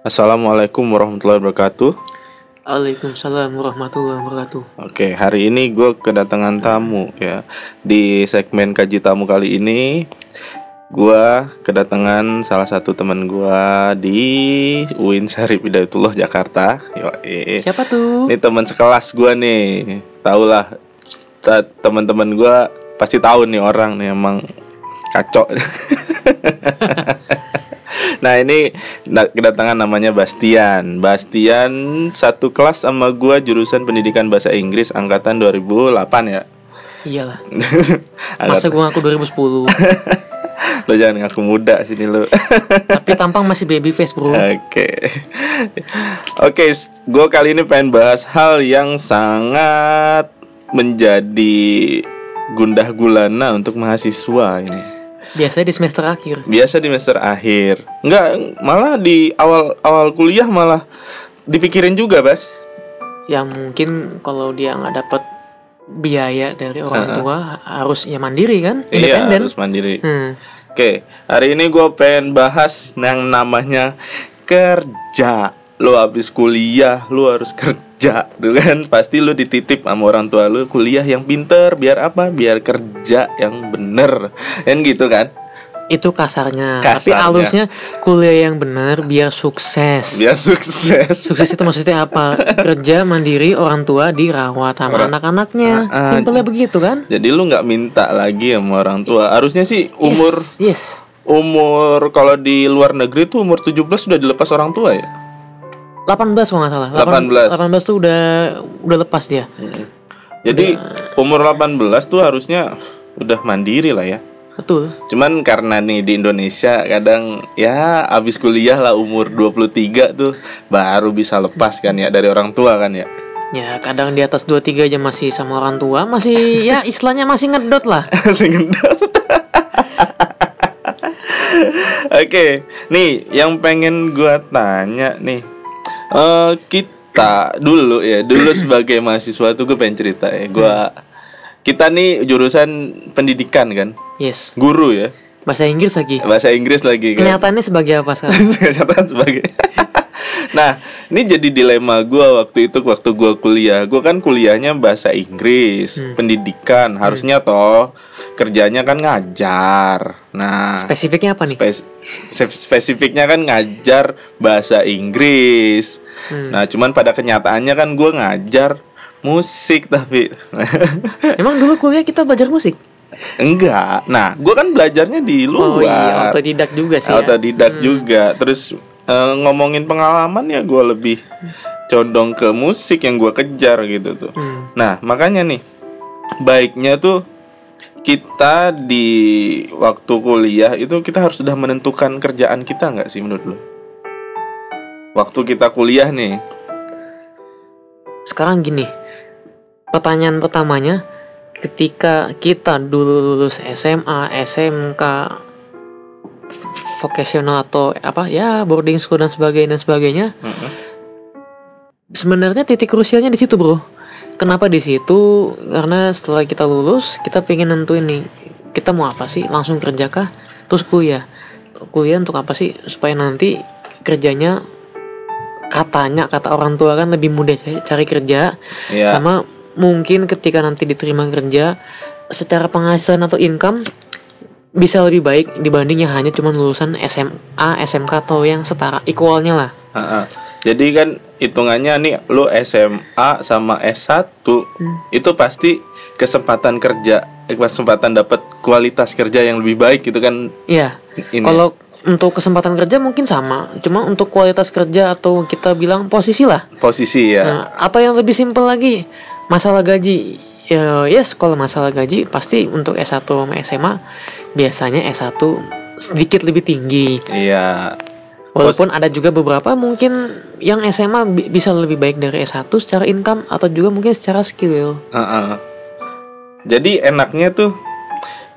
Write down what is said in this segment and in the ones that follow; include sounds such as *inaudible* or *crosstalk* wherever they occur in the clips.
Assalamualaikum warahmatullahi wabarakatuh. Waalaikumsalam warahmatullahi wabarakatuh. Oke, hari ini gue kedatangan tamu ya. Di segmen kaji tamu kali ini, gue kedatangan salah satu teman gue di UIN Syarif Hidayatullah Jakarta. Yo, Siapa tuh? Ini teman sekelas gue nih. Tau lah, ta- teman-teman gue pasti tahu nih orang nih emang kacau. *laughs* Nah ini kedatangan namanya Bastian Bastian satu kelas sama gua jurusan pendidikan bahasa Inggris angkatan 2008 ya Iyalah. *laughs* Masa gua ngaku 2010. Lo *laughs* jangan ngaku muda sini lo *laughs* Tapi tampang masih baby face, Bro. Oke Oke gue kali ini pengen bahas hal yang sangat menjadi gundah gulana untuk mahasiswa ini Biasanya di semester akhir. biasa di semester akhir Enggak, malah di awal awal kuliah malah dipikirin juga bas Ya mungkin kalau dia nggak dapat biaya dari orang tua harus ya mandiri kan, iya independen. harus mandiri Hmm. oke hari ini gue pengen bahas yang namanya kerja lo habis kuliah lo harus *laughs* kerja tuh kan pasti lo dititip sama orang tua lo kuliah yang pinter biar apa biar kerja yang bener *laughs* kan gitu kan Itu kasarnya. Tapi Kasarnya. halusnya kuliah yang benar biar sukses. biar sukses *laughs* Sukses itu maksudnya apa? Kerja mandiri, orang tua dirawat sama Orang- anak-anaknya. Ah. Simpelnya begitu kan? jadi lu nggak minta lagi sama orang tua harusnya sih umur Yes. yes. umur kalau di luar negeri tuh umur 17 sudah dilepas orang tua ya 18 kalau nggak salah. 18. 18 tuh udah udah lepas dia. Jadi umur 18 tuh harusnya udah mandiri lah ya. Betul. Cuman karena nih di Indonesia kadang ya abis kuliah lah umur 23 tuh baru bisa lepas kan ya dari orang tua kan ya. Ya, kadang di atas 23 aja masih sama orang tua, masih ya *laughs* istilahnya masih ngedot lah. *laughs* Masih ngendot. *laughs* Oke, nih yang pengen gua tanya nih. Eh kita dulu ya, dulu sebagai mahasiswa tuh gue pengen cerita ya. Gua kita nih jurusan pendidikan kan, Yes. guru ya. Bahasa Inggris lagi. bahasa Inggris lagi kan Kenyataannya sebagai apa sekarang? *laughs* Kenyataan sebagai *laughs* nah ini jadi dilema gua waktu itu waktu gua kuliah Gua kan kuliahnya bahasa Inggris pendidikan harusnya toh kerjanya kan ngajar nah Spesifiknya apa nih? spes- spes- spesifiknya kan ngajar bahasa Inggris nah cuman pada kenyataannya kan gua ngajar musik tapi *laughs* Emang dulu kuliah kita belajar musik? enggak nah gua kan belajarnya di luar Oh iya, otodidak juga sih ya. autodidak juga terus eh, ngomongin pengalaman ya gue lebih condong ke musik yang gue kejar gitu tuh Hmm. nah makanya nih baiknya tuh kita di waktu kuliah itu kita harus sudah menentukan kerjaan kita nggak sih menurut lo waktu kita kuliah nih Sekarang gini. Pertanyaan pertamanya, ketika kita dulu lulus SMA, SMK, vocational atau apa ya boarding school dan sebagainya dan sebagainya Mm-mm. sebenarnya titik krusialnya di situ bro kenapa di situ karena setelah kita lulus kita pengen nentuin nih kita mau apa sih langsung kerja kah terus kuliah kuliah untuk apa sih supaya nanti kerjanya katanya kata orang tua kan lebih mudah ca- cari kerja Iya. sama mungkin ketika nanti diterima kerja secara penghasilan atau income bisa lebih baik dibanding yang hanya cuma lulusan SMA, SMK atau yang setara equalnya lah. Ha-ha. Jadi kan hitungannya nih lu SMA sama S1 itu pasti kesempatan kerja eh, kesempatan dapat kualitas kerja yang lebih baik gitu kan Iya. Kalau untuk kesempatan kerja mungkin sama, cuma untuk kualitas kerja atau kita bilang posisi lah. posisi ya. Nah, atau yang lebih simpel lagi, masalah gaji. Ya, yes, kalau masalah gaji pasti untuk S1 sama SMA biasanya S1 sedikit lebih tinggi. Iya. Walaupun ada juga beberapa mungkin yang SMA bi- bisa lebih baik dari S1 secara income atau juga mungkin secara skill. Ha-ha. Jadi enaknya tuh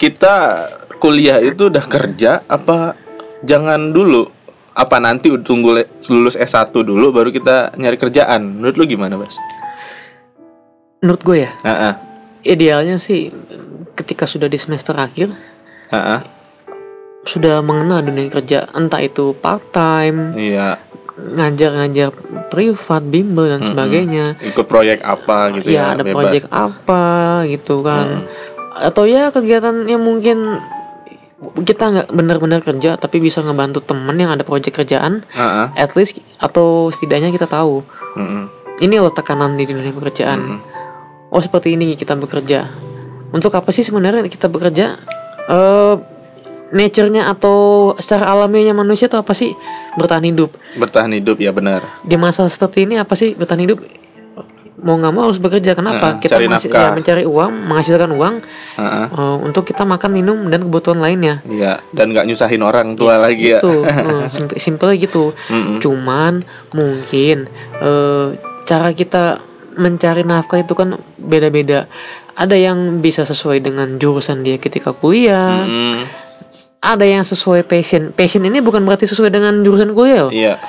kita kuliah itu udah kerja apa jangan dulu apa nanti tunggu lulus S1 dulu baru kita nyari kerjaan. Menurut lu gimana, Bas? Menurut gue ya, Heeh. idealnya sih ketika sudah di semester akhir Heeh. Sudah mengenal dunia kerja entah itu part time Iya. ngajar-ngajar privat bimbel dan sebagainya. Ikut proyek apa gitu ya, ya ada bebas. project apa gitu kan. Atau ya kegiatan yang mungkin kita nggak benar-benar kerja tapi bisa ngebantu temen yang ada project kerjaan Ah, ah. at least atau setidaknya kita tahu. Mm-mm. ini loh tekanan di dunia pekerjaan. Oh seperti ini kita bekerja. Untuk apa sih sebenarnya kita bekerja? Eh nature-nya atau secara alamiahnya manusia itu apa sih? Bertahan hidup. Bertahan hidup ya benar. Di masa seperti ini apa sih bertahan hidup? Mau nggak mau harus bekerja kenapa? Nah, kita nafkah. ya, mencari uang menghasilkan uang Ah, ah. eh, untuk kita makan minum dan kebutuhan lainnya. Iya, dan nggak nyusahin orang tua lagi ya. *laughs* simple simpelnya gitu. Mm-mm. cuman mungkin eh, cara kita mencari nafkah itu kan beda-beda. Ada yang bisa sesuai dengan jurusan dia ketika kuliah Mm, ada yang sesuai passion passion ini bukan berarti sesuai dengan jurusan kuliah loh. Iya,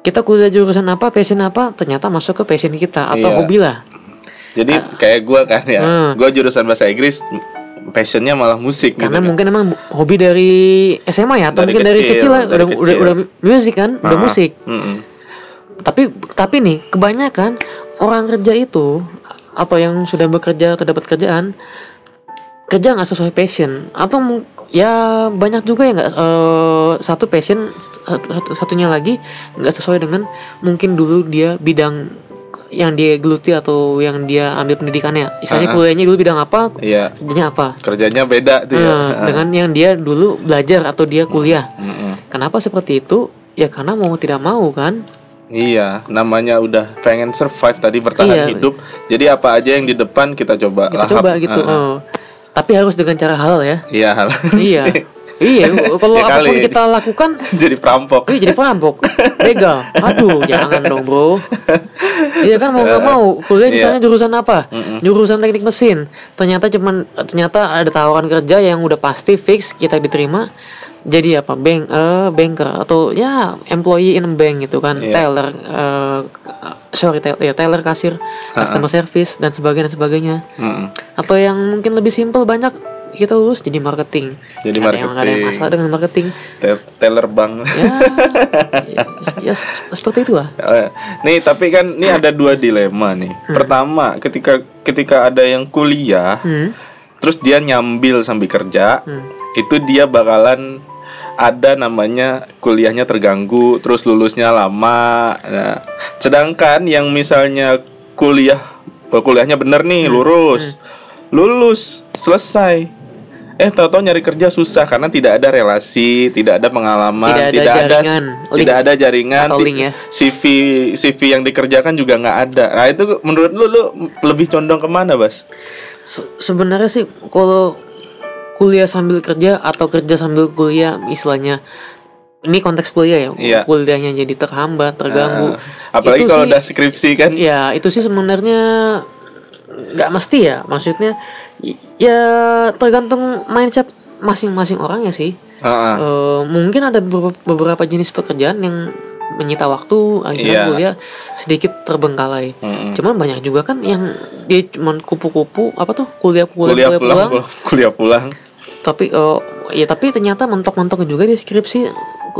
kita kuliah jurusan apa passion apa ternyata masuk ke passion kita atau Iya. hobi lah jadi kayak gua kan ya, Hmm. gua jurusan bahasa Inggris, passionnya malah musik karena gitu. kan. mungkin emang hobi dari SMA ya atau Dari mungkin dari kecil, kecil lah dari udah, udah kecil. udah musik kan udah Ah, musik mm-mm. tapi tapi nih kebanyakan orang kerja itu atau yang sudah bekerja atau dapat kerjaan kerja nggak sesuai passion atau ya banyak juga yang nggak eh, satu passion satu, satu- satunya lagi nggak sesuai dengan mungkin dulu dia bidang yang dia geluti atau yang dia ambil pendidikannya misalnya Ah, ah. kuliahnya dulu bidang apa Iya, kerjanya apa kerjanya beda tuh ya. Eh, dengan yang dia dulu belajar atau dia kuliah Mm-mm. kenapa seperti itu ya karena mau tidak mau kan Iya, namanya udah pengen survive tadi bertahan Iya. hidup. Jadi apa aja yang di depan kita coba kita lahap. coba gitu Ah, ah. Tapi harus dengan cara halal ya. Iya, hal. iya. *laughs* Iya kalau Ya apa pun kali. kita lakukan jadi perampok. iya jadi perampok. Begal. Aduh jangan dong bro. Iya kan mau nggak mau. Kuliah Iya. misalnya jurusan apa? Jurusan teknik mesin. Ternyata cuman ternyata ada tawaran kerja yang udah pasti fix kita diterima. Jadi apa? Bank eh banker atau ya employee in bank gitu kan. Iya. teller eh, sorry teller ya teller kasir customer service dan sebagainya dan sebagainya Mm-mm. atau yang mungkin lebih simpel banyak kita lulus jadi marketing Jadi Ada yang- ada yang marketing. masalah dengan marketing Te- Teller bank. ya, ya, ya se- seperti itu lah Eh, nih tapi kan ini ada dua dilema nih. Pertama, ketika ketika ada yang kuliah, hmm. terus dia nyambil sambil kerja, Hmm. itu dia bakalan ada namanya kuliahnya terganggu, terus lulusnya lama. Nah, sedangkan yang misalnya kuliah oh, kuliahnya bener nih, Hmm. lurus, lulus, selesai. Eh, tahu-tahu nyari kerja susah karena tidak ada relasi, tidak ada pengalaman, Tidak ada jaringan, link. tidak ada jaringan, Atau link ya. CV CV yang dikerjakan juga nggak ada. Nah itu menurut lu lu lebih condong ke mana, Bas? Se- sebenarnya sih kalau kuliah sambil kerja atau kerja sambil kuliah istilahnya ini konteks kuliah ya Iya. kuliahnya jadi terhambat terganggu Nah, apalagi Itu kalau sih- udah skripsi kan? ya itu sih sebenarnya nggak mesti ya maksudnya ya tergantung mindset masing-masing orang ya sih Heeh. Eh, mungkin ada beberapa, jenis pekerjaan yang menyita waktu akhirnya Iya. kuliah sedikit terbengkalai Mm-mm. cuman banyak juga kan yang dia cuman kupu-kupu apa tuh *laughs* kuliah pulang kuliah kuliah, pulang pulang, kuliah pulang. Tapi eh, ya tapi ternyata mentok-mentok juga di skripsi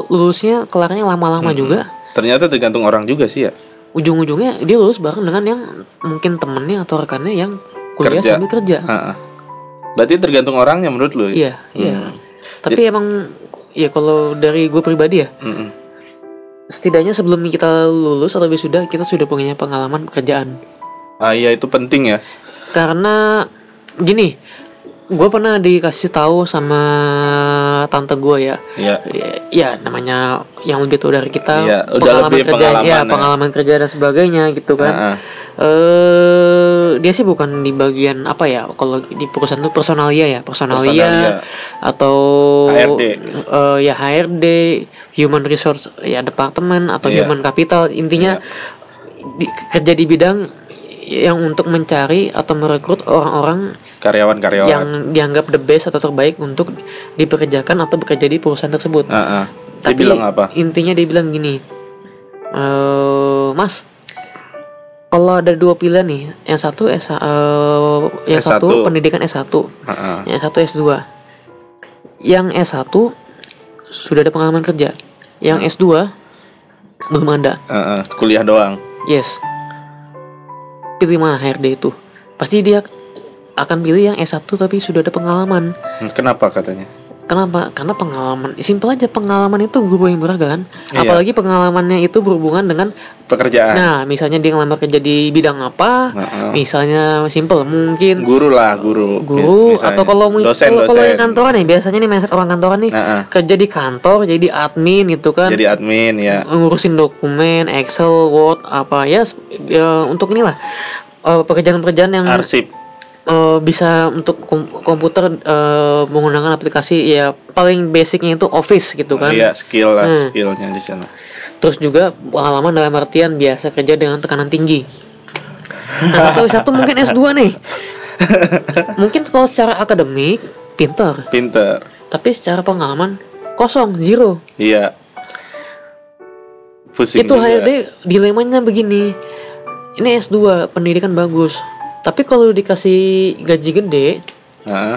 lulusnya kelarnya lama-lama juga Ternyata tergantung orang juga sih ya. ujung-ujungnya dia lulus bareng dengan yang mungkin temennya atau rekannya yang kuliah Kerja. sambil kerja Heeh. Berarti tergantung orangnya menurut lu. iya iya Hmm. tapi emang ya kalau dari gue pribadi ya Mm-mm. setidaknya sebelum kita lulus atau wisuda kita sudah punya pengalaman pekerjaan Ah iya itu penting ya. karena gini gue pernah dikasih tahu sama tante gue ya Iya. ya, ya, namanya yang lebih tua dari kita Iya, udah lebih kerja pengalaman ya ya. pengalaman kerja dan sebagainya gitu kan Heeh. eh dia sih bukan di bagian apa ya kalau di perusahaan itu personalia ya personalia, Personalia. atau HRD. eh, ya HRD human resource ya departemen atau Iya. human capital intinya di- kerja di bidang yang untuk mencari atau merekrut orang-orang Karyawan-karyawan. yang dianggap the best atau terbaik untuk dipekerjakan atau bekerja di perusahaan tersebut. Heeh. Dia Tapi bilang apa? intinya dia bilang gini, eh Mas, kalau ada dua pilihan nih, yang satu S, eh, yang S1. satu pendidikan S1, Heeh. yang satu S2. Yang S1 sudah ada pengalaman kerja. Yang S2 belum ada Heeh, kuliah doang. yes pilih mana HRD itu pasti dia akan pilih yang S1 tapi sudah ada pengalaman Hmm, Kenapa katanya? Kenapa? Karena pengalaman, simpel aja pengalaman itu guru yang berharga kan. Iya. Apalagi pengalamannya itu berhubungan dengan, Pekerjaan. nah misalnya dia ngelamar kerja di bidang apa, Heeh. misalnya simpel mungkin Guru lah, guru. guru Misalnya. atau kalau dosen, kalau, kalau dosen. yang kantoran nih biasanya nih mindset orang kantoran nih Heeh. kerja di kantor jadi admin gitu kan. Jadi admin ya. ngurusin dokumen, Excel, Word, apa ya, ya untuk inilah eh, pekerjaan-pekerjaan yang Arsip. Eh, bisa untuk kom- komputer eh, menggunakan aplikasi ya paling basicnya itu Office gitu kan. Iya, skill lah, Hmm. skillnya di sana. Terus juga pengalaman dalam artian biasa kerja dengan tekanan tinggi. Nah satu satu mungkin S2 nih. *laughs* mungkin kalau secara akademik pinter, Pinter. tapi secara pengalaman kosong zero. Iya. Pusing itu. HRD dilemanya begini. Ini S2 pendidikan bagus, tapi kalau dikasih gaji gede Heeh.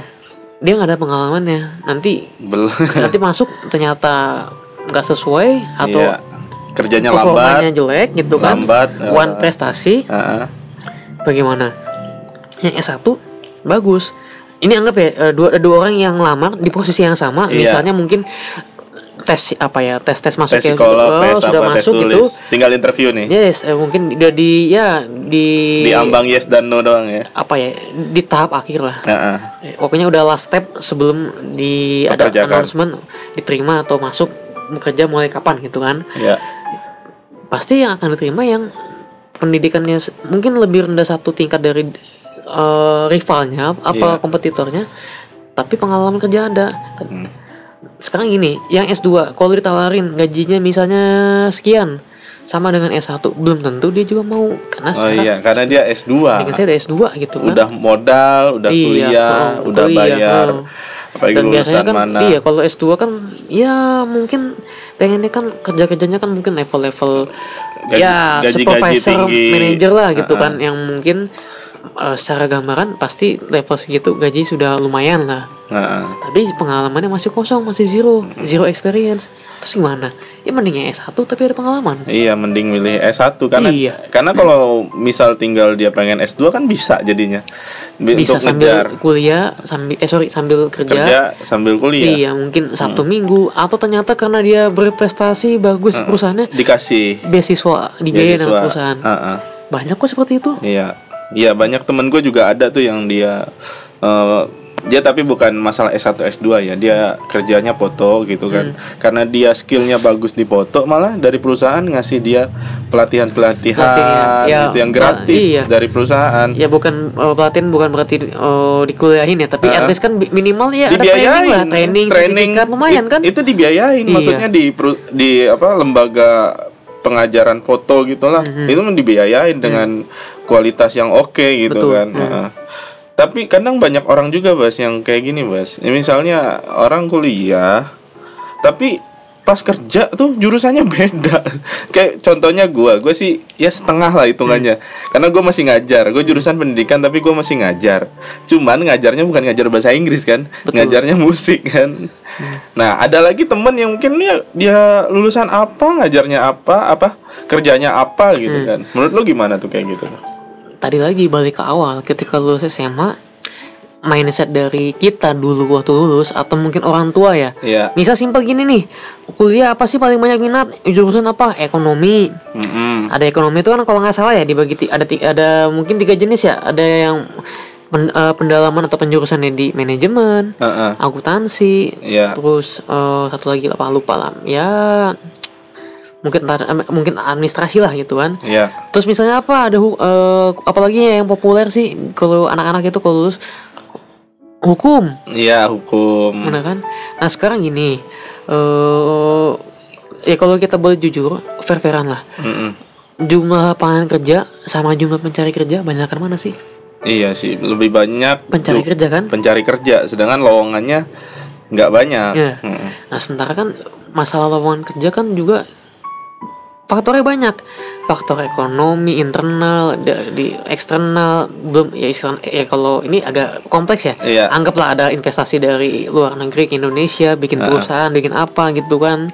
dia nggak ada pengalamannya. Nanti Belum. *laughs* nanti masuk ternyata nggak sesuai atau Iya. Kerjanya lambat. jelek gitu kan. Lambat, One eh. prestasi Heeh. bagaimana? Yang S1 bagus. Ini anggap ya eh, dua dua orang yang lamar di posisi yang sama, Iya. misalnya mungkin tes apa ya tes tes masuk Tes yang psikolog, oh, tes sudah apa, tes masuk tulis. gitu. Tinggal interview nih. Yes, eh, mungkin udah di ya di Di ambang yes dan no doang ya. apa ya di tahap akhir lah. Eh, Pokoknya udah last step sebelum di ada Pekerjakan. announcement diterima atau masuk bekerja mulai kapan gitu kan. Ya. Pasti yang akan diterima yang pendidikannya mungkin lebih rendah satu tingkat dari eh, rivalnya apa Iya. kompetitornya, tapi pengalaman kerja ada. Hmm. Sekarang gini, yang S2 kalau ditawarin gajinya misalnya sekian sama dengan S1 belum tentu dia juga mau karena Oh iya, karena dia S2. pendidikan saya udah S2 gitu kan. Udah modal, udah Iya, kuliah, oh, udah kuliah, bayar. oh. Apalagi dan biasanya kan mana? iya kalau S2 kan ya mungkin pengennya kan kerja-kerjanya kan mungkin level-level Gaji- ya gaji-gaji supervisor tinggi. manager lah gitu Uh-uh. kan yang mungkin eh, secara gambaran pasti level segitu gaji sudah lumayan lah Heeh. tapi pengalamannya masih kosong masih zero zero experience terus gimana ya mendingnya S1 tapi ada pengalaman Iya, mending milih S1 karena Iya. karena kalau misal tinggal dia pengen S2 kan bisa jadinya. Bi- bisa untuk sambil ngejar kuliah sambil eh sorry sambil kerja, kerja sambil kuliah. Iya mungkin Sabtu Minggu atau ternyata karena dia berprestasi bagus perusahaannya Dikasih beasiswa sama beasiswa. perusahaan. Heeh. Banyak kok seperti itu. Iya. Iya, banyak temen gue juga ada tuh yang dia eh, dia tapi bukan masalah S1 S2 ya. Dia kerjanya foto gitu kan. Hmm. Karena dia skillnya bagus di foto, malah dari perusahaan ngasih dia pelatihan-pelatihan Pelatihan, ya. gitu yang Ya, gratis iya. dari perusahaan. Ya bukan eh, pelatihan bukan berarti eh, dikuliahin ya, tapi at Heeh. least kan minimal ya ada training lah, training, sertifikat lumayan kan. itu dibiayain Iya. maksudnya di di apa lembaga pengajaran foto gitulah. Itu mah dibiayain dengan kualitas yang oke gitu Betul. kan. Heeh. tapi kadang banyak orang juga bas yang kayak gini bas. Ya, misalnya orang kuliah tapi pas kerja tuh jurusannya *laughs* beda. Kayak contohnya gua gue sih ya setengah lah hitungannya. Karena gue masih ngajar gue jurusan pendidikan tapi gue masih ngajar. Cuman ngajarnya bukan ngajar bahasa Inggris kan ngajarnya musik kan. Nah ada lagi temen yang mungkin dia dia lulusan apa ngajarnya apa apa kerjanya apa gitu kan. Menurut lo gimana tuh kayak gitu? Tadi lagi balik ke awal ketika lulus SMA mindset dari kita dulu waktu lulus atau mungkin orang tua ya. Iya. Misal simpel gini nih, kuliah apa sih paling banyak minat? Jurusan apa? Ekonomi. Mm-mm. Ada ekonomi itu kan kalau nggak salah ya dibagi ada ada mungkin tiga jenis ya. Ada yang pen- eh, pendalaman atau penjurusannya di manajemen, Heeh. akuntansi, Iya. terus eh, satu lagi apa lupa lah. Ya mungkin tar- eh, mungkin administrasi lah gitu kan. Iya. Terus misalnya apa ada eh, apalagi yang populer sih kalau anak-anak itu kalau lulus hukum, Iya hukum. benar kan? Nah sekarang gini, eh ya kalau kita boleh jujur, fair-fairan lah. Mm-mm. Jumlah lapangan kerja sama jumlah pencari kerja banyakkan mana sih? Iya sih lebih banyak Pencari kerja kan? pencari kerja sedangkan lowongannya nggak banyak. Iya. Mm-mm. Nah sementara kan masalah lowongan kerja kan juga faktornya banyak. Faktor ekonomi internal di eksternal belum ya istilah ya kalau ini agak kompleks ya. Iya. anggaplah ada investasi dari luar negeri ke Indonesia bikin perusahaan bikin apa gitu kan.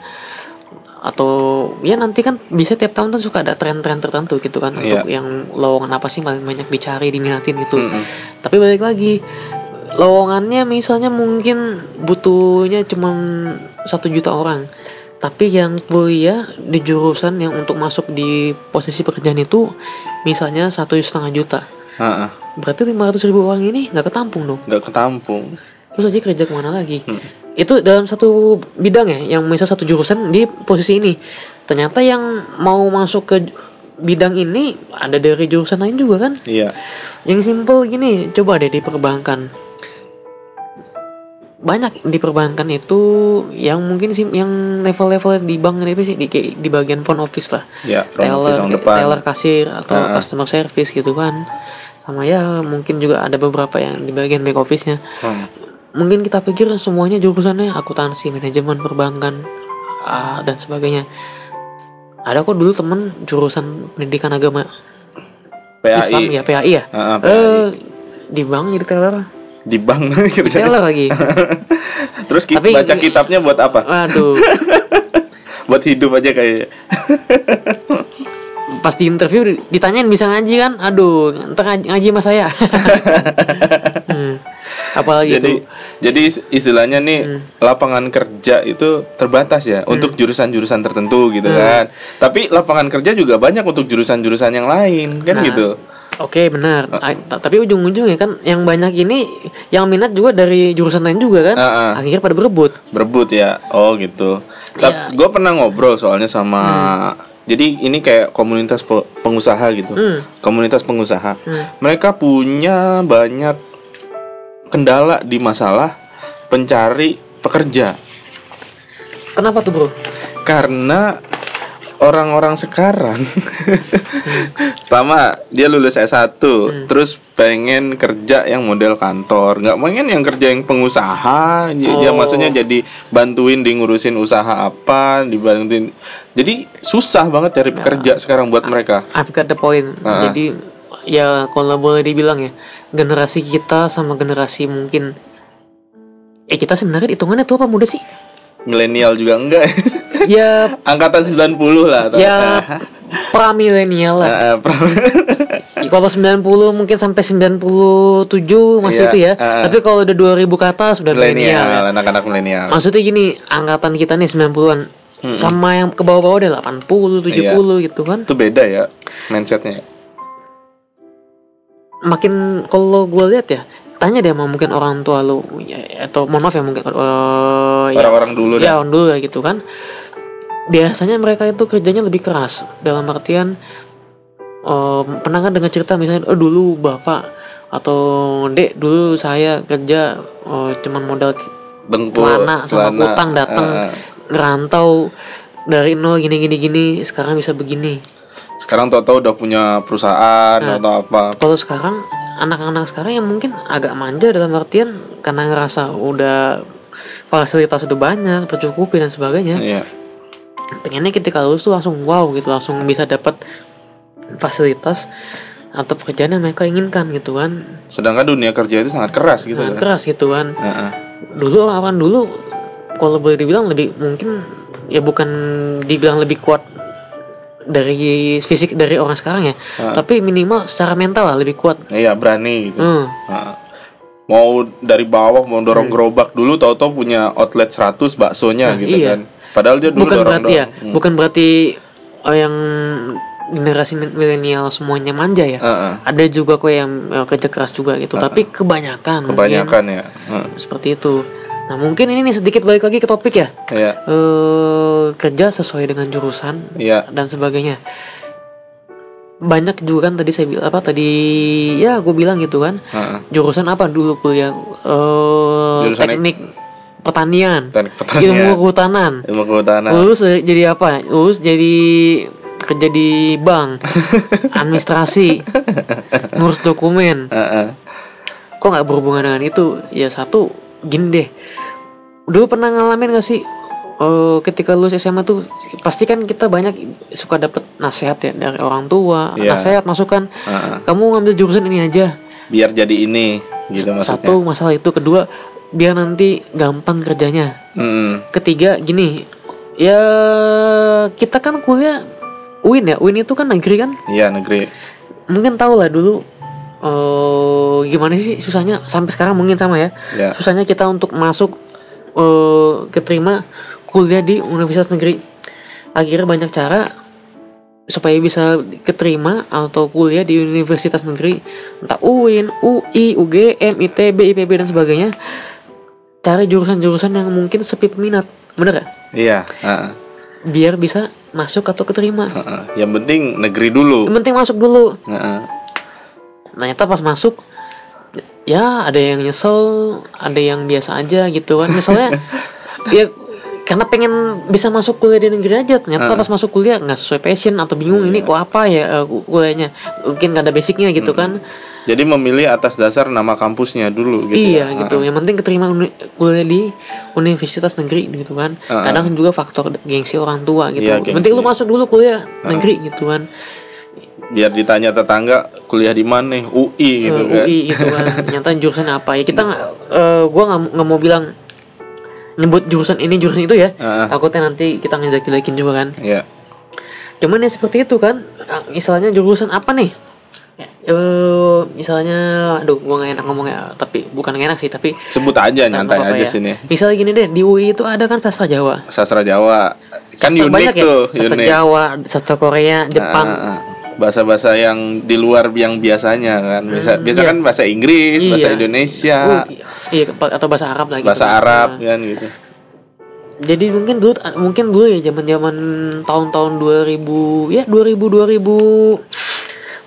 Atau ya nanti kan bisa tiap tahun tuh suka ada tren-tren tertentu gitu kan. Untuk Iya. yang lowongan apa sih paling banyak dicari diminatin gitu. Mm-mm. tapi balik lagi lowongannya misalnya mungkin butuhnya cuma satu juta orang tapi yang kuliah di jurusan yang untuk masuk di posisi pekerjaan itu misalnya satu setengah juta. Heeh. berarti 500 ribu orang ini nggak ketampung dong? Nggak ketampung. Terus aja kerja ke mana lagi? Itu dalam satu bidang ya yang misal satu jurusan di posisi ini. Ternyata yang mau masuk ke bidang ini ada dari jurusan lain juga kan? Iya. Yang simple gini coba deh di perbankan banyak di perbankan itu yang mungkin sih yang level-level di bank ini sih di, kayak di bagian front office lah. Ya front teller office yang depan. teller kasir atau Ah. customer service gitu kan. Sama ya mungkin juga ada beberapa yang di bagian back office-nya. Hmm. mungkin kita pikir semuanya jurusannya akuntansi manajemen perbankan ah, dan sebagainya. Ada kok dulu temen jurusan pendidikan agama. PAI Islam ya PAI ya? Heeh, PAI. eh di bank jadi teller di bank. *laughs* Kerja lagi. *laughs* Terus ki- Tapi- baca kitabnya buat apa? Aduh *laughs* buat hidup aja kayaknya. Pas di interview di- ditanyain bisa ngaji kan? Aduh ntar ngaji, ngaji sama saya. Hmm. apalagi jadi itu? jadi is- istilahnya nih Hmm. lapangan kerja itu terbatas ya untuk jurusan-jurusan tertentu gitu Hmm. kan. Tapi lapangan kerja juga banyak untuk jurusan-jurusan yang lain kan Nah, gitu Oke benar, A- ta- tapi ujung-ujungnya kan yang banyak ini yang minat juga dari jurusan lain juga kan, Ah, ah. akhirnya pada berebut. berebut ya oh gitu tapi gue pernah ngobrol soalnya sama Hmm. jadi ini kayak komunitas pe- pengusaha gitu Hmm. komunitas pengusaha mereka punya banyak kendala di masalah pencari pekerja Kenapa tuh bro? karena orang-orang sekarang *laughs* pertama dia lulus S1 terus pengen kerja yang model kantor nggak pengen yang kerja yang pengusaha dia Oh. maksudnya jadi bantuin di ngurusin usaha apa dibantuin jadi susah banget cari pekerja sekarang buat mereka I've got the point. Ah. Jadi ya kalau boleh dibilang ya generasi kita sama generasi mungkin eh kita sebenarnya hitungannya tuh apa muda sih? milenial juga enggak *laughs* ya angkatan 90 lah atau- ya pra milenial lah. Ah, ah, pra- Ya, Kalau 90 mungkin sampai 97 masih Iya, itu ya. ah. Tapi kalau udah 2000 ke atas sudah milenial. ya. anak-anak milenial Maksudnya gini, angkatan kita nih 90-an sama yang ke bawah-bawah deh 80, 70 gitu kan. itu beda ya mindsetnya Makin kalau gue lihat ya, tanya deh sama mungkin orang tua lu ya, atau mohon maaf ya mungkin eh, ya, orang-orang dulu dah ya orang dulu ya gitu kan. Biasanya mereka itu kerjanya lebih keras dalam artian eh, pernah kan dengar cerita misalnya oh, dulu bapak atau dek dulu saya kerja eh, cuman modal celana sama celana, kutang datang ah. ngerantau dari nol gini gini gini sekarang bisa begini sekarang tau-tau udah punya perusahaan Nah. atau apa kalau sekarang anak-anak sekarang yang mungkin agak manja dalam artian karena ngerasa udah fasilitas udah banyak tercukupi dan sebagainya iya pengennya ketika lulus tuh langsung wow gitu langsung bisa dapat fasilitas atau pekerjaan yang mereka inginkan gitu kan sedangkan dunia kerja itu sangat keras gitu Nah, kan keras gitu kan Heeh. dulu orang dulu kalau boleh dibilang lebih mungkin ya bukan dibilang lebih kuat dari fisik dari orang sekarang ya tapi minimal secara mental lah lebih kuat iya berani gitu hmm. Heeh. mau dari bawah mau dorong gerobak dulu tau-tau punya outlet 100 baksonya gitu iya. kan padahal dia dulu bukan dorong berarti ya bukan berarti oh, yang generasi mi- milenial semuanya manja ya. Heeh. ada juga kok yang eh, kerja keras juga gitu tapi kebanyakan mungkin. Kebanyakan ya. Heeh. seperti itu. Nah mungkin ini nih sedikit balik lagi ke topik ya. Iya. Eh kerja sesuai dengan jurusan iya. dan sebagainya. Banyak juga kan tadi saya bilang apa tadi ya gue bilang gitu kan. Heeh. jurusan apa? Dulu kuliah eh Jurusan teknik pertanian. Teknik ilmu pertanian kehutanan. Ilmu kehutanan. Lulus jadi apa? Lulus jadi kerja di bank. *laughs* Administrasi. Ngurus dokumen. Heeh. kok nggak berhubungan dengan itu? Ya satu gini deh. Dulu pernah ngalamin gak sih eh, ketika lulus SMA tuh pasti kan kita banyak suka dapet nasihat ya dari orang tua Iya. nasihat masukan. Heeh. kamu ngambil jurusan ini aja. Biar jadi ini gitu maksudnya. satu masalah itu. Kedua biar nanti gampang kerjanya. Mm-mm. ketiga gini ya kita kan kuliah UIN ya? UIN itu kan negeri kan? Iya negeri. mungkin tau lah dulu eh gimana sih susahnya? Sampai sekarang mungkin sama ya. Ya. susahnya kita untuk masuk eh keterima kuliah di universitas negeri. Akhirnya banyak cara supaya bisa keterima atau kuliah di universitas negeri. Entah UIN, UI, UGM, ITB, IPB dan sebagainya cari jurusan-jurusan yang mungkin sepi peminat bener gak? Iya. heeh, biar bisa masuk atau keterima heeh. Yang penting negeri dulu. yang penting masuk dulu Heeh. ternyata pas masuk ya ada yang nyesel ada yang biasa aja gitu kan misalnya *laughs* ya karena pengen bisa masuk kuliah di negeri aja ternyata pas masuk kuliah nggak sesuai passion atau bingung ini kok apa ya ku- kuliahnya mungkin gak ada basicnya gitu kan Jadi memilih atas dasar nama kampusnya dulu gitu. iya ya. gitu. Yang penting keterima kuliah di universitas negeri gitu kan. Kadang juga faktor gengsi orang tua gitu. Iya, penting lu masuk dulu kuliah negeri gitu kan. Biar ditanya tetangga kuliah di mana? UI gitu Eh, kan. UI gitu kan. *laughs* Ternyata jurusan apa ya? Kita nggak eh, gua nggak mau bilang nyebut jurusan ini jurusan itu ya. Heeh. takutnya nanti kita ngejek jelekin juga kan. Iya. cuman ya seperti itu kan. Ah, misalnya jurusan apa nih Ya, eh, misalnya aduh gua nggak enak ngomongnya tapi bukan nggak enak sih tapi Sebut aja nyantai apa-apa aja ya. sini. misalnya gini deh di UI itu ada kan sastra Jawa Sastra Jawa. Kan Sastra unik banyak ya tuh, sastra unik. Jawa sastra Korea Jepang Ah, ah. bahasa-bahasa yang di luar yang biasanya kan. Bisa biasa iya. kan bahasa Inggris, bahasa Iya. Indonesia, Uh, iya atau bahasa Arab lah gitu bahasa kan. Arab kan gitu. jadi mungkin dulu mungkin dulu ya zaman zaman tahun-tahun 2000 ya 2000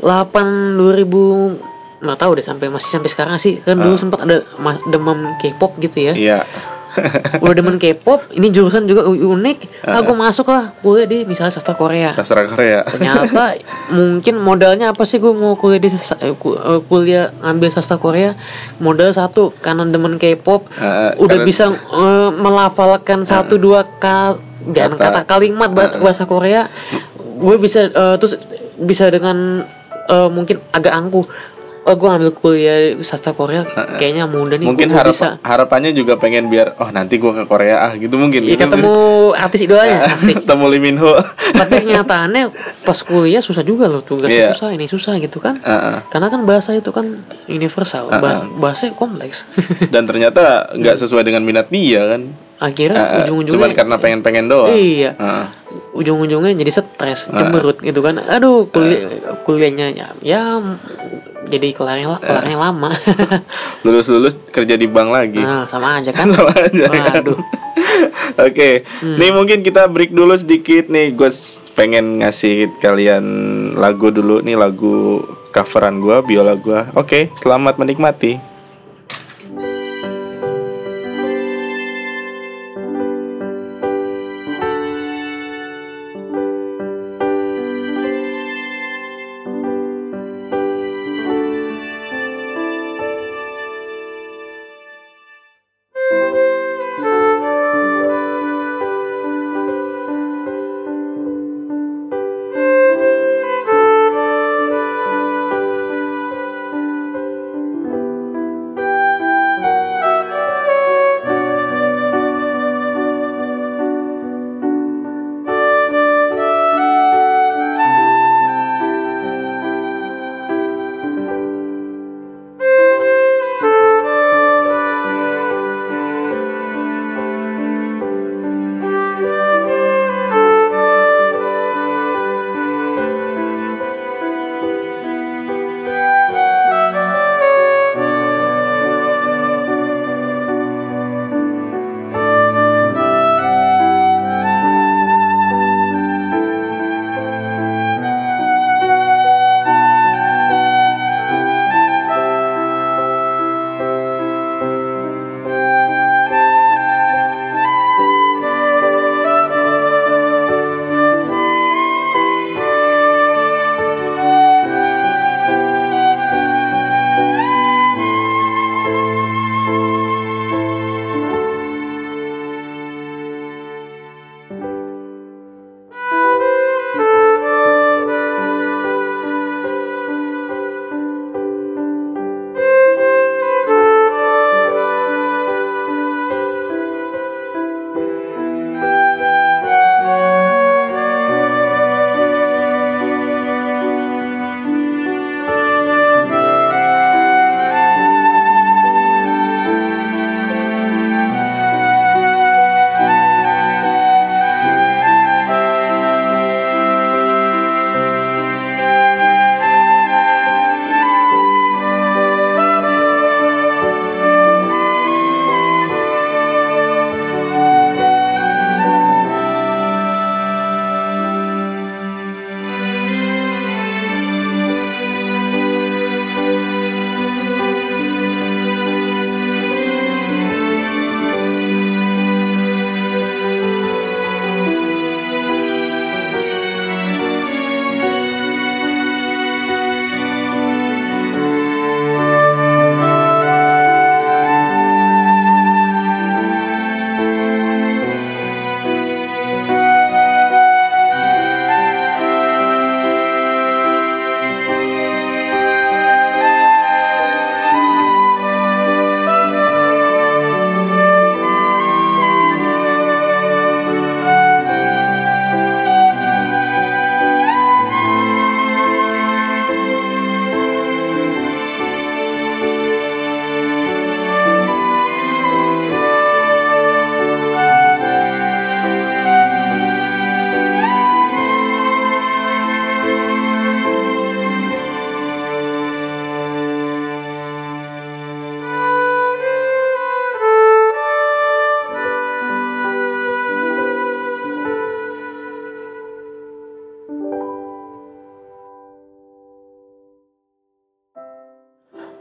2008 2000 nggak tahu deh sampai masih sampai sekarang sih. Kan dulu sempat ada ma- demam K-pop gitu ya. Iya. *laughs* udah demen K-pop ini jurusan juga unik. Aku masuk lah kuliah di misalnya sastra Korea. Sastra Korea. ternyata *laughs* mungkin modalnya apa sih gue mau kuliah di eh, eh, kuliah ngambil sastra Korea? Modal satu karena demen K-pop. Eh, udah karena- bisa eh, melafalkan satu dua kal jangan Kata. kata kalimat ba- bahasa Korea. Gue bisa eh, terus bisa dengan eh, mungkin agak angkuh oh gue ambil kuliah sastra Korea kayaknya mudah nih Mungkin gua- gua harap bisa harapannya juga pengen biar oh nanti gua ke Korea ah gitu mungkin. Gitu. ketemu artis idolanya asik *laughs* ketemu Lee Min Ho. tapi *laughs* kenyataannya pas kuliah susah juga loh tugasnya Iya. susah ini susah gitu kan Heeh. karena kan bahasa itu kan universal bahasa bahasa kompleks Dan ternyata nggak *laughs* sesuai dengan minat dia kan. Akhirnya Heeh, ujung-ujungnya Cuman karena pengen-pengen doang. iya Heeh. ujung-ujungnya jadi stres cemberut gitu kan aduh kuliah kuliahnya ya, ya jadi kelarnya la- kelarnya lama *laughs* Lulus-lulus kerja di bank lagi. nah sama aja *laughs* kan Sama aja kan? waduh *laughs* Oke, nih mungkin kita break dulu sedikit nih. Gue pengen ngasih kalian lagu dulu nih lagu coveran gue, biola gue. Oke, selamat menikmati.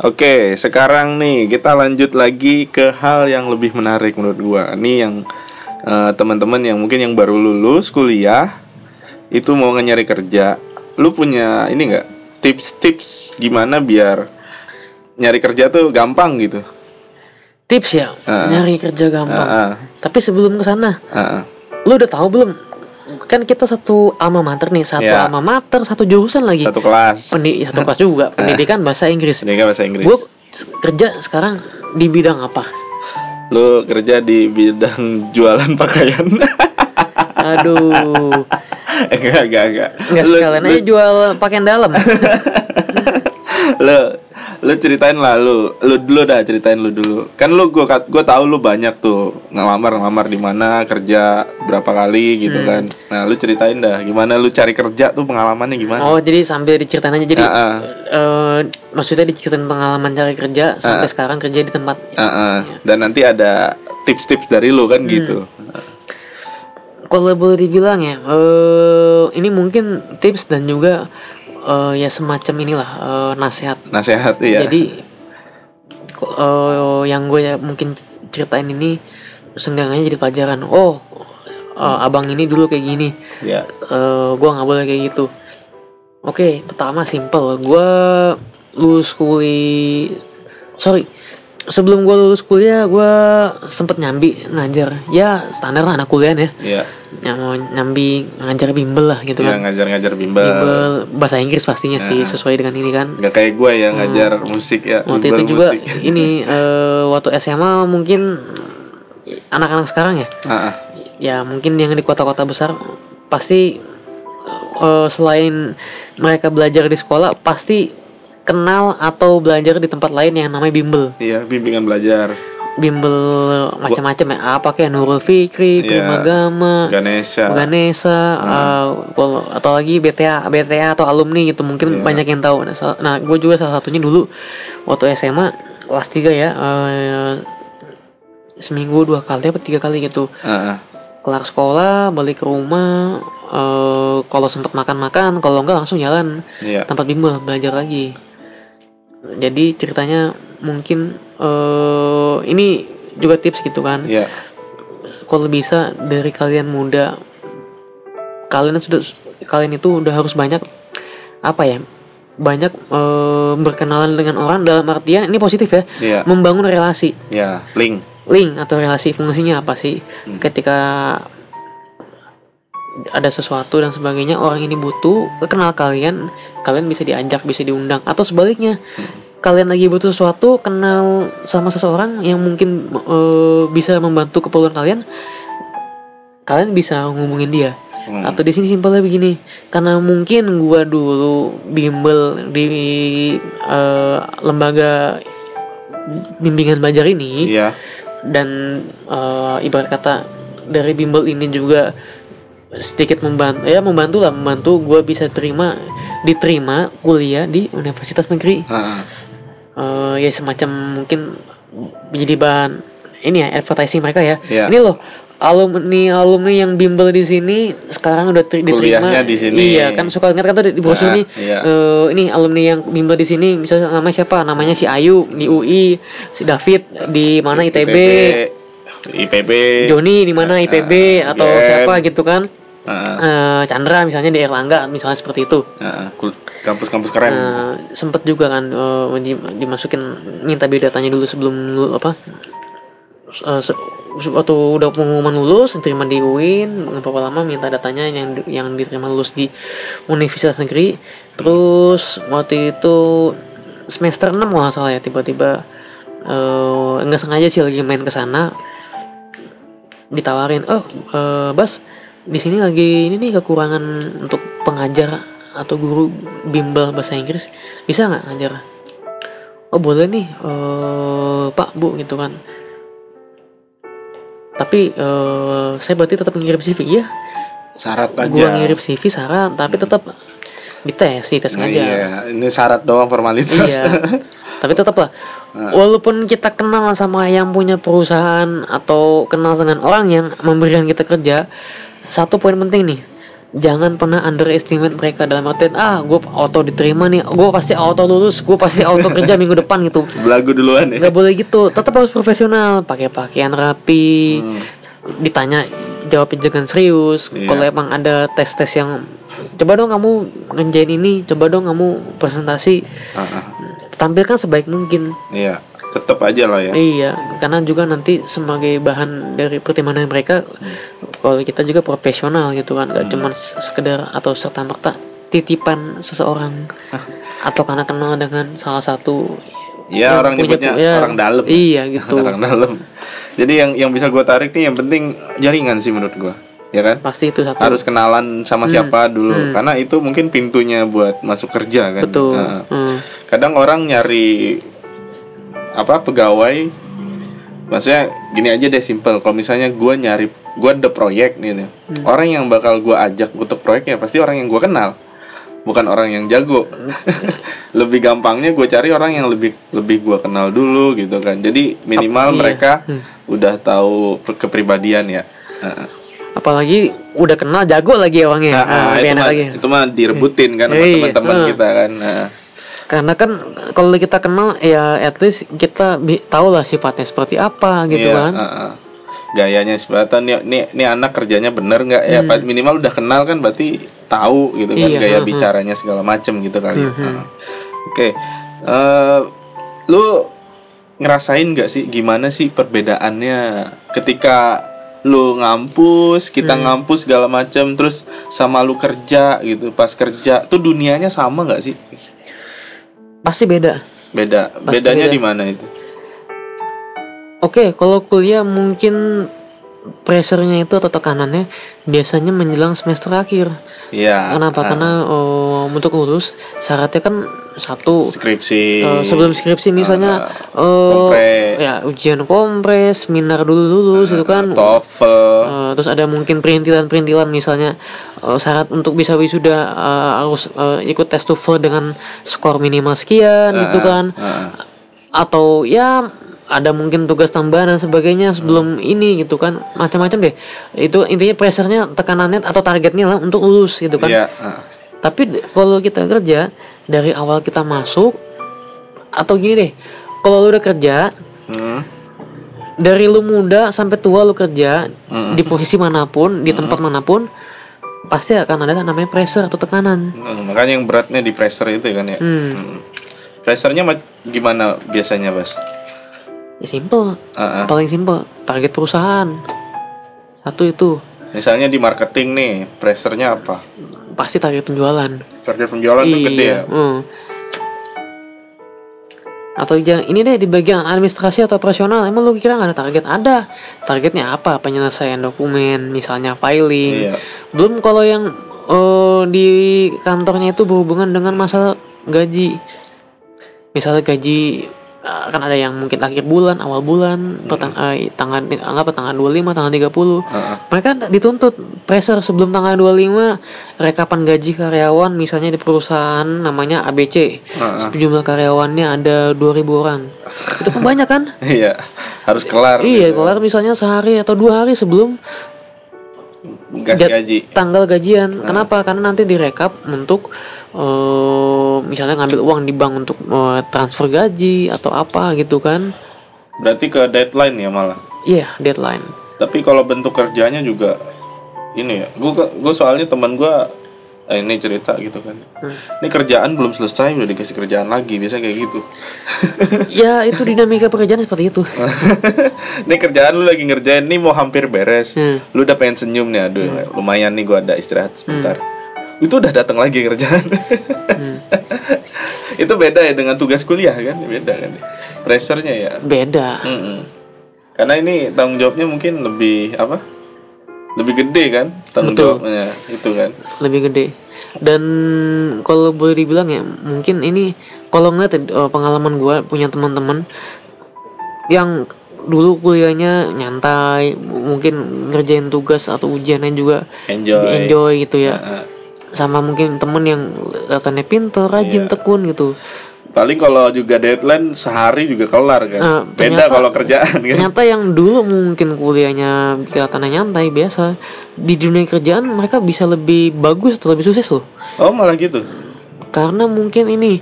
Oke, sekarang nih kita lanjut lagi ke hal yang lebih menarik menurut gua. Ini yang eh, teman-teman yang mungkin yang baru lulus kuliah itu mau nyari kerja. Lu punya ini enggak tips-tips gimana biar nyari kerja tuh gampang gitu? Tips ya, Ah. nyari kerja gampang. Ah, ah. Tapi sebelum ke sana, Ah, ah. lu udah tahu belum? Kan kita satu alma mater nih, satu Ya. alma mater, satu jurusan lagi. Satu kelas. Pendi satu kelas juga, *laughs* pendidikan bahasa Inggris. Ini kan bahasa Inggris. Gue kerja sekarang di bidang apa? Lu kerja di bidang jualan pakaian. *laughs* Aduh, enggak, enggak, enggak. nggak Lu- sekalian lu- aja jual pakaian dalam. *laughs* lu lu ceritain lah lu lu dulu dah ceritain lu dulu kan lu gua kat- gua tahu lu banyak tuh ngelamar ngelamar di mana kerja berapa kali gitu Hmm. kan nah lu ceritain dah gimana lu cari kerja tuh pengalamannya gimana Oh, jadi sambil diceritain aja. Jadi, Ah, ah. eh, maksudnya diceritain pengalaman cari kerja sampai sekarang kerja di tempat. Ah, ah. dan nanti ada tips-tips dari lu kan Hmm. gitu Kalau boleh dibilang ya, eh ini mungkin tips dan juga eh, ya semacam inilah eh, nasihat. nasihat ya Jadi eh, yang gue ya mungkin ceritain ini seenggaknya jadi pelajaran. Oh, eh, abang ini dulu kayak gini. ya eh gue nggak boleh kayak gitu. Oke, pertama simple. Gue lulus kuliah, sorry, sebelum gue lulus kuliah, gue sempet nyambi ngajar. Ya standar lah anak kuliah ya. Yang mau nyambi ngajar bimbel lah gitu ya kan. ngajar-ngajar bimbel Bimbel bahasa Inggris pastinya sih sesuai dengan ini kan. nggak kayak gue ya ngajar musik ya Hmm. Waktu bimbel itu juga musik. ini eh, waktu SMA mungkin anak-anak sekarang ya Ah, ah. ya mungkin yang di kota-kota besar pasti eh, selain mereka belajar di sekolah pasti kenal atau belajar di tempat lain yang namanya bimbel iya bimbingan belajar bimbel macam-macam ya apa kayak Nurul Fikri, Iya. Primagama, Ganesha Ganesha, eh, kalau- atau lagi BTA, BTA atau alumni gitu mungkin banyak yang tahu. Nah, Nah, gue juga salah satunya dulu waktu SMA kelas 3 ya, eh, seminggu dua kali apa tiga kali gitu. Ah, ah. Kelar sekolah, balik ke rumah, eh, kalau sempat makan-makan, kalau enggak langsung jalan iya tempat bimbel belajar lagi. Jadi ceritanya mungkin eh, ini juga tips gitu kan. Iya. Kalau bisa dari kalian muda kalian sudah kalian itu udah harus banyak apa ya banyak eh, berkenalan dengan orang dalam artian ini positif ya iya. membangun relasi. Ya link. Link atau relasi fungsinya apa sih? Ketika ada sesuatu dan sebagainya orang ini butuh kenal kalian kalian bisa diajak bisa diundang. Atau sebaliknya kalian lagi butuh sesuatu kenal sama seseorang yang mungkin eh, bisa membantu keperluan kalian kalian bisa ngomongin dia. Hmm. atau di sini simpelnya begini karena mungkin gua dulu bimbel di eh, lembaga bimbingan belajar ini iya. dan eh, ibarat kata dari bimbel ini juga sedikit membantu ya membantu lah membantu gue bisa terima diterima kuliah di universitas negeri ah. Eh, ya semacam mungkin menjadi bahan ini ya advertising mereka ya Iya. ini loh alumni alumni yang bimbel di sini sekarang udah ter- diterima Kuliahnya di sini. iya kan suka ingat kan tuh di brosur Ah, nih iya. eh, ini alumni yang bimbel di sini misalnya namanya siapa namanya si Ayu di UI si David di mana ITB IPB Joni di mana IPB atau Gen. siapa gitu kan Ah. Eh, Chandra misalnya di Erlangga misalnya seperti itu. Ah, kampus-kampus keren. Nah, sempet juga kan di- dimasukin minta biodatanya dulu sebelum lu apa eh, se- waktu udah pengumuman lulus diterima di UIN nggak berapa lama minta datanya yang yang diterima lulus di universitas negeri. Terus waktu itu semester 6 kalau nggak salah ya tiba-tiba eh nggak sengaja sih lagi main ke sana. Ditawarin oh eh, Bas di sini lagi ini nih kekurangan untuk pengajar atau guru bimbel bahasa Inggris. Bisa nggak ngajar? Oh boleh nih eh Pak Bu gitu kan. Tapi eh saya berarti tetap ngirim CV ya syarat aja. gua ngirim CV syarat tapi tetap dites dites Nah, aja iya ini syarat doang formalitas. Iya *laughs* tapi tetap lah. Walaupun kita kenal sama yang punya perusahaan atau kenal dengan orang yang memberikan kita kerja satu poin penting nih. Jangan pernah underestimate mereka. Dalam artian ah gue auto diterima nih. Gue pasti auto lulus. Gue pasti auto kerja minggu depan gitu. Belagu duluan ya. nggak boleh gitu. Tetap harus profesional. Pakai pakaian rapi. Ditanya jawabnya dengan serius. Iya. kalau emang ada tes tes yang coba dong kamu ngerjain ini. Coba dong kamu presentasi. Ah, ah. tampilkan sebaik mungkin. Iya, tetap aja lah ya. iya karena juga nanti sebagai bahan dari pertimbangan mereka kalau kita juga profesional gitu kan gak cuma sekedar atau serta merta titipan seseorang *laughs* atau karena kenal dengan salah satu Ya orang punya- nyebutnya ya, orang dalam. iya *laughs* gitu orang dalam. Jadi yang yang bisa gue tarik nih yang penting jaringan sih menurut gue, ya kan? pasti itu satu Harus kenalan sama siapa dulu, karena itu mungkin pintunya buat masuk kerja kan. betul Nah, Hmm. kadang orang nyari apa pegawai. Maksudnya gini aja deh simple. Kalau misalnya gue nyari gue ada proyek nih nih. orang yang bakal gue ajak untuk proyeknya pasti orang yang gue kenal bukan orang yang jago. *laughs* Lebih gampangnya gue cari orang yang lebih lebih gue kenal dulu gitu kan. Jadi minimal Iya. mereka udah tahu kepribadian ya. Apalagi udah kenal jago lagi orangnya. Nah, Nah, itu, mah, lagi. itu mah direbutin kan sama Iya, teman-teman heeh. kita kan. Nah, karena kan kalau kita kenal ya at least kita tahu lah sifatnya seperti apa gitu Iya, kan heeh. gayanya seperti nih, nih nih anak kerjanya bener nggak ya pa- minimal udah kenal kan berarti tahu gitu kan Hmm. Iya, gaya heeh. bicaranya segala macem gitu kali Heeh. oke Eh, lu ngerasain nggak sih gimana sih perbedaannya ketika lu ngampus kita Hmm. ngampus segala macem terus sama lu kerja gitu pas kerja tuh dunianya sama nggak sih pasti beda beda Pasti bedanya beda. di mana itu Oke, kalau kuliah mungkin pressure-nya itu atau tekanannya biasanya menjelang semester akhir. Iya Kenapa? Karena oh, untuk lulus syaratnya kan satu skripsi eh, sebelum skripsi misalnya eh, kompre- ya ujian kompres, seminar dulu lulus itu kan. TOEFL Eh, terus ada mungkin perintilan-perintilan misalnya eh, syarat untuk bisa wisuda eh, harus eh, ikut tes TOEFL dengan skor minimal sekian gitu kan. Heeh. atau ya ada mungkin tugas tambahan dan sebagainya sebelum ini gitu kan. Macam-macam deh. Itu intinya pressure-nya tekanannya atau targetnya lah untuk lulus gitu kan. Iya, heeh. tapi kalau kita kerja dari awal kita masuk atau gini deh kalau lu udah kerja Hmm. dari lu muda sampai tua lu kerja di posisi mana pun di tempat mana pun pasti akan ada namanya pressure atau tekanan Hmm, makanya yang beratnya di pressure itu kan ya. hmm. Hmm. Pressernya ma- gimana biasanya, Bas? ya simple Heeh. paling simple target perusahaan satu itu Misalnya di marketing nih, pressernya apa? pasti target penjualan Target penjualan tuh gede ya. hmm. Atau jangan ini deh di bagian administrasi atau operasional emang lu kira nggak ada target? Ada. Targetnya apa? Penyelesaian dokumen misalnya filing. Iya. belum kalau yang eh, di kantornya itu berhubungan dengan masalah gaji. Misalnya gaji eh, kan ada yang mungkin akhir bulan awal bulan petang, eh, tanggal anggap tanggal 25 tanggal 30 Heeh. mereka dituntut pressure sebelum tanggal 25 rekapan gaji karyawan misalnya di perusahaan namanya ABC jumlah karyawannya ada 2000 orang itu kan banyak kan *laughs* Iya, harus kelar. iya gitu. kelar misalnya sehari atau dua hari sebelum Jat- gaji. tanggal gajian kenapa karena nanti direkap untuk eh, misalnya ngambil uang di bank untuk eh, transfer gaji atau apa gitu kan Berarti ke deadline ya malah. iya deadline Tapi kalau bentuk kerjanya juga ini ya. Gue gue soalnya teman gue eh, ini cerita gitu kan. Hmm. Ini kerjaan belum selesai udah dikasih kerjaan lagi, biasa kayak gitu. *laughs* ya itu dinamika pekerjaan seperti itu *laughs* Ini kerjaan lu lagi ngerjain nih mau hampir beres. Hmm. Lu udah pengen senyum nih, aduh lumayan nih gua ada istirahat sebentar. Itu udah datang lagi kerjaan. Hmm. *laughs* itu beda ya dengan tugas kuliah kan? Beda kan? Pressernya ya. beda Mm-mm. Karena ini tanggung jawabnya mungkin lebih apa? Lebih gede kan tanggung Betul. jawabnya itu kan. lebih gede dan kalau boleh dibilang ya mungkin ini kalau ngeliat eh, pengalaman gua punya teman-teman yang dulu kuliahnya nyantai mungkin ngerjain tugas atau ujiannya juga Enjoy. enjoy gitu ya Heeh. sama mungkin temen yang katanya pintar rajin Iya. tekun gitu Paling kalau juga deadline sehari juga kelar kan. Nah, Beda kalau kerjaan kan. Ternyata yang dulu mungkin kuliahnya kelihatannya nyantai biasa di dunia kerjaan mereka bisa lebih bagus atau lebih sukses loh. Oh malah gitu. Karena mungkin ini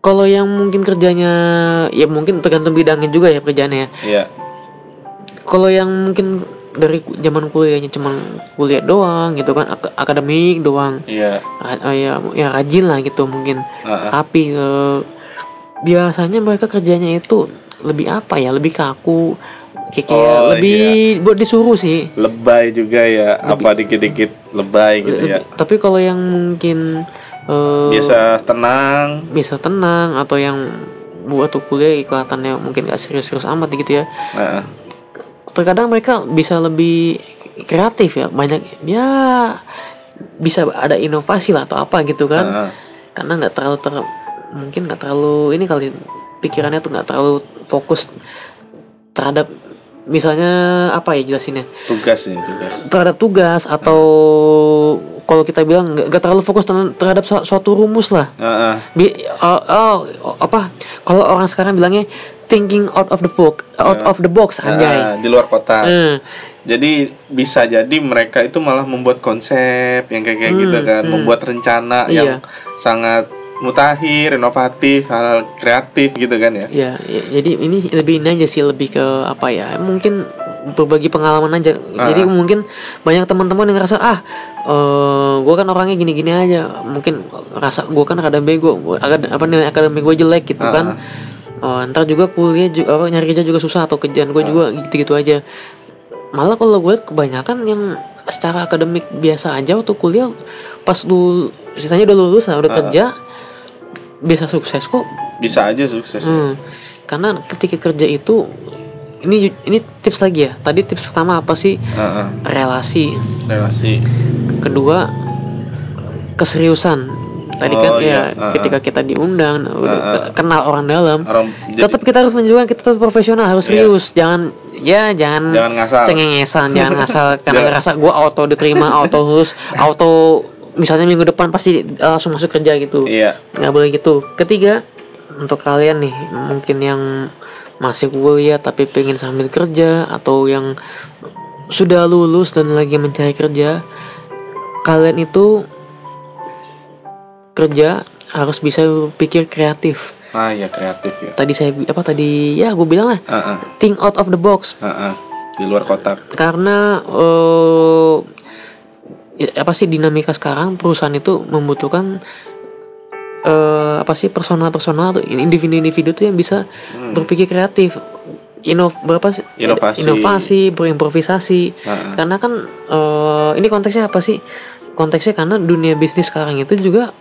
kalau yang mungkin kerjanya ya mungkin tergantung bidangnya juga ya kerjaannya. Iya. Kalau yang mungkin dari zaman kuliahnya cuman kuliah doang gitu kan ak- akademik doang Iya. Oh ya ya rajin lah gitu mungkin Ah, ah. tapi eh, biasanya mereka kerjanya itu lebih apa ya lebih kaku kayak Oh, lebih buat disuruh sih Lebay juga ya. Apa dikit-dikit lebay gitu ya. Lebih- tapi kalau yang mungkin eh, Biasa tenang. bisa tenang atau yang buat tuh kuliah kelihatannya mungkin gak serius-serius amat gitu ya Nah, terkadang mereka bisa lebih kreatif ya banyak ya bisa ada inovasi lah atau apa gitu kan ah. karena nggak terlalu ter mungkin nggak terlalu ini kali pikirannya tuh nggak terlalu fokus terhadap misalnya apa ya jelasinnya tugas ya tugas. terhadap tugas atau kalau kita bilang nggak terlalu fokus ter- terhadap su- suatu rumus lah Ah, ah. Bi- oh, oh, apa kalau orang sekarang bilangnya thinking out of the box out of the box anjay. Ah, di luar kota. Eh, Jadi bisa jadi mereka itu malah membuat konsep yang kayak kayak gitu kan, membuat rencana Hmm, Iya. yang sangat mutakhir, inovatif, hal kreatif gitu kan ya. ya, ya, jadi ini lebih ini aja sih lebih ke apa ya mungkin berbagi pengalaman aja. Jadi mungkin banyak teman-teman yang ngerasa ah eh gue kan orangnya gini-gini aja. Mungkin rasa gue kan kadang bego gua, apa nilai akademik gue jelek gitu kan Eh, ntar juga kuliah juga apa, nyari kerja juga susah atau kerjaan gue juga gitu-gitu aja malah kalau gue kebanyakan yang secara akademik biasa aja waktu kuliah pas lu sisanya udah lulus udah kerja bisa sukses kok Bisa aja sukses. Hmm, karena ketika kerja itu ini ini tips lagi ya. Tadi tips pertama apa sih? Ah, ah. Relasi. relasi. Kedua keseriusan. Tadi Oh, kan iya. ya Ah, ketika kita diundang udah ke- kenal orang dalam. Orang jadi Tetap kita harus menunjukkan kita tetap profesional, harus Iya. serius. Jangan ya jangan Jangan ngasal. cengengesan, jangan *laughs* ngasal karena Jangan. ngerasa gua auto diterima, auto lulus, *laughs* auto misalnya minggu depan pasti uh, langsung masuk kerja gitu Iya. nggak boleh gitu ketiga untuk kalian nih mungkin yang masih kuliah tapi pengen sambil kerja atau yang sudah lulus dan lagi mencari kerja kalian itu kerja harus bisa berpikir kreatif Ah ya kreatif ya. tadi saya apa tadi ya gue bilang lah Ah, ah. think out of the box Ah, ah. Di luar kotak. karena ya, apa sih dinamika sekarang perusahaan itu membutuhkan eh apa sih personal-personal atau individu-individu tuh yang bisa berpikir kreatif inov berapa sih Inovasi. inovasi berimprovisasi Ah, ah. karena kan eh ini konteksnya apa sih konteksnya karena dunia bisnis sekarang itu juga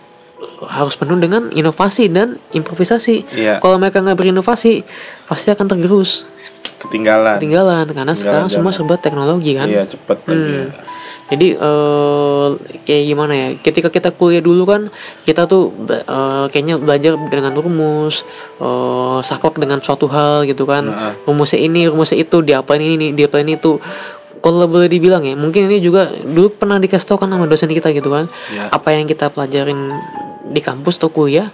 harus penuh dengan inovasi dan improvisasi Iya. kalau mereka nggak berinovasi pasti akan tergerus Ketinggalan. ketinggalan karena sekarang semua zaman. serba teknologi kan Iya lagi. Hmm. jadi eh kayak gimana ya ketika kita kuliah dulu kan kita tuh eh, kayaknya belajar dengan rumus eh saklek dengan suatu hal gitu kan Nah. rumusnya ini rumusnya itu diapain ini diapain itu kalau boleh dibilang ya mungkin ini juga dulu pernah dikasih tau kan sama dosen kita gitu kan Iya. apa yang kita pelajarin di kampus atau kuliah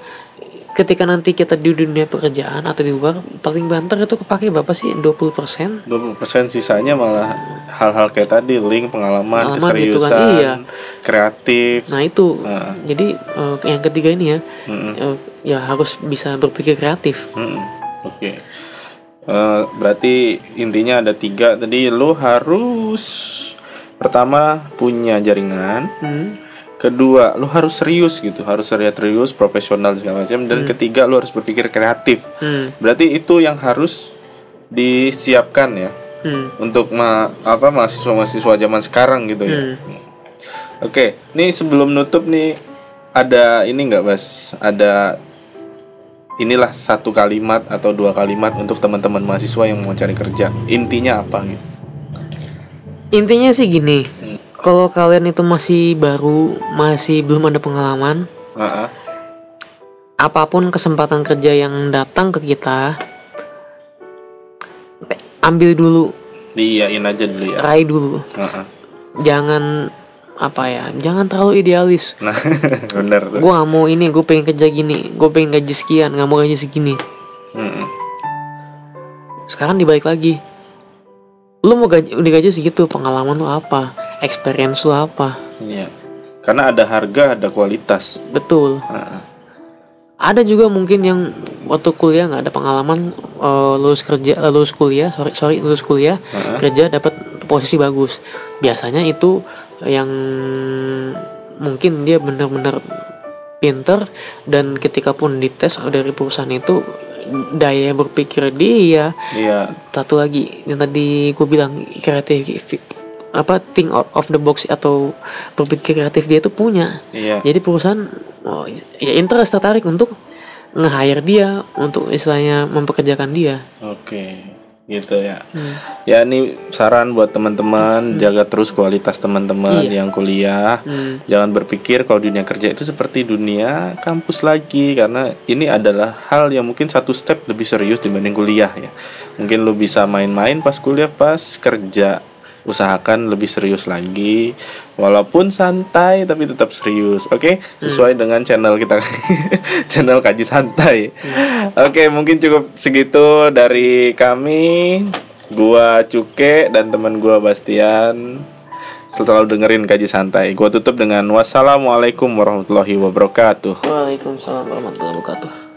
ketika nanti kita di dunia pekerjaan atau di luar paling banter itu kepake berapa sih 20% 20% sisanya malah hal-hal kayak tadi link pengalaman, Pengalaman gitu kan, keseriusan, iya. kreatif. Nah itu, Nah. jadi eh, yang ketiga ini ya, eh, ya harus bisa berpikir kreatif. Oke. Eh, berarti intinya ada tiga tadi lu harus pertama punya jaringan, Hmm. Kedua lu harus serius gitu, harus serius serius profesional segala macam dan ketiga lu harus berpikir kreatif. Hmm. Berarti itu yang harus disiapkan ya Hmm. untuk ma apa mahasiswa-mahasiswa zaman sekarang gitu ya. Oke, nih sebelum nutup nih ada ini nggak Bas? Ada inilah satu kalimat atau dua kalimat untuk teman-teman mahasiswa yang mau cari kerja. Intinya apa gitu? Intinya sih gini, kalau kalian itu masih baru, masih belum ada pengalaman, Ah, ah. apa pun kesempatan kerja yang datang ke kita, ambil dulu, Diiyain aja dulu ya. raih dulu, Ah, ah. jangan apa ya jangan terlalu idealis nah *laughs* bener tuh gue gak mau ini gue pengen kerja gini gue pengen gaji sekian nggak mau gaji segini Mm-mm. sekarang dibalik lagi lu mau gaji udah gaji segitu pengalaman lu apa experience lu apa? Iya. Karena ada harga ada kualitas. Betul. Heeh. ada juga mungkin yang waktu kuliah nggak ada pengalaman eh, lulus kerja eh, lulus kuliah sorry sorry lulus kuliah kerja dapat posisi bagus. Biasanya itu yang mungkin dia benar-benar pinter dan ketika pun dites dari perusahaan itu daya berpikir dia. Iya. Satu lagi yang tadi gue bilang kreatif apa think out of the box atau berpikir kreatif dia itu punya iya jadi perusahaan oh, ya interest tertarik untuk nge-hire dia untuk istilahnya mempekerjakan dia Oke, gitu ya. Ya ini saran buat teman-teman jaga terus kualitas teman-teman Iya. yang kuliah. Hmm. Jangan berpikir kalau dunia kerja itu seperti dunia kampus lagi karena ini adalah hal yang mungkin satu step lebih serius dibanding kuliah ya. Mungkin lu bisa main-main pas kuliah pas kerja. Usahakan lebih serius lagi walaupun santai tapi tetap serius. Oke? Sesuai dengan channel kita *laughs* channel kaji santai. Oke, mungkin cukup segitu dari kami. Gua Cuke dan teman gua Bastian selalu dengerin kaji santai. Gua tutup dengan wassalamualaikum warahmatullahi wabarakatuh. Waalaikumsalam warahmatullahi wabarakatuh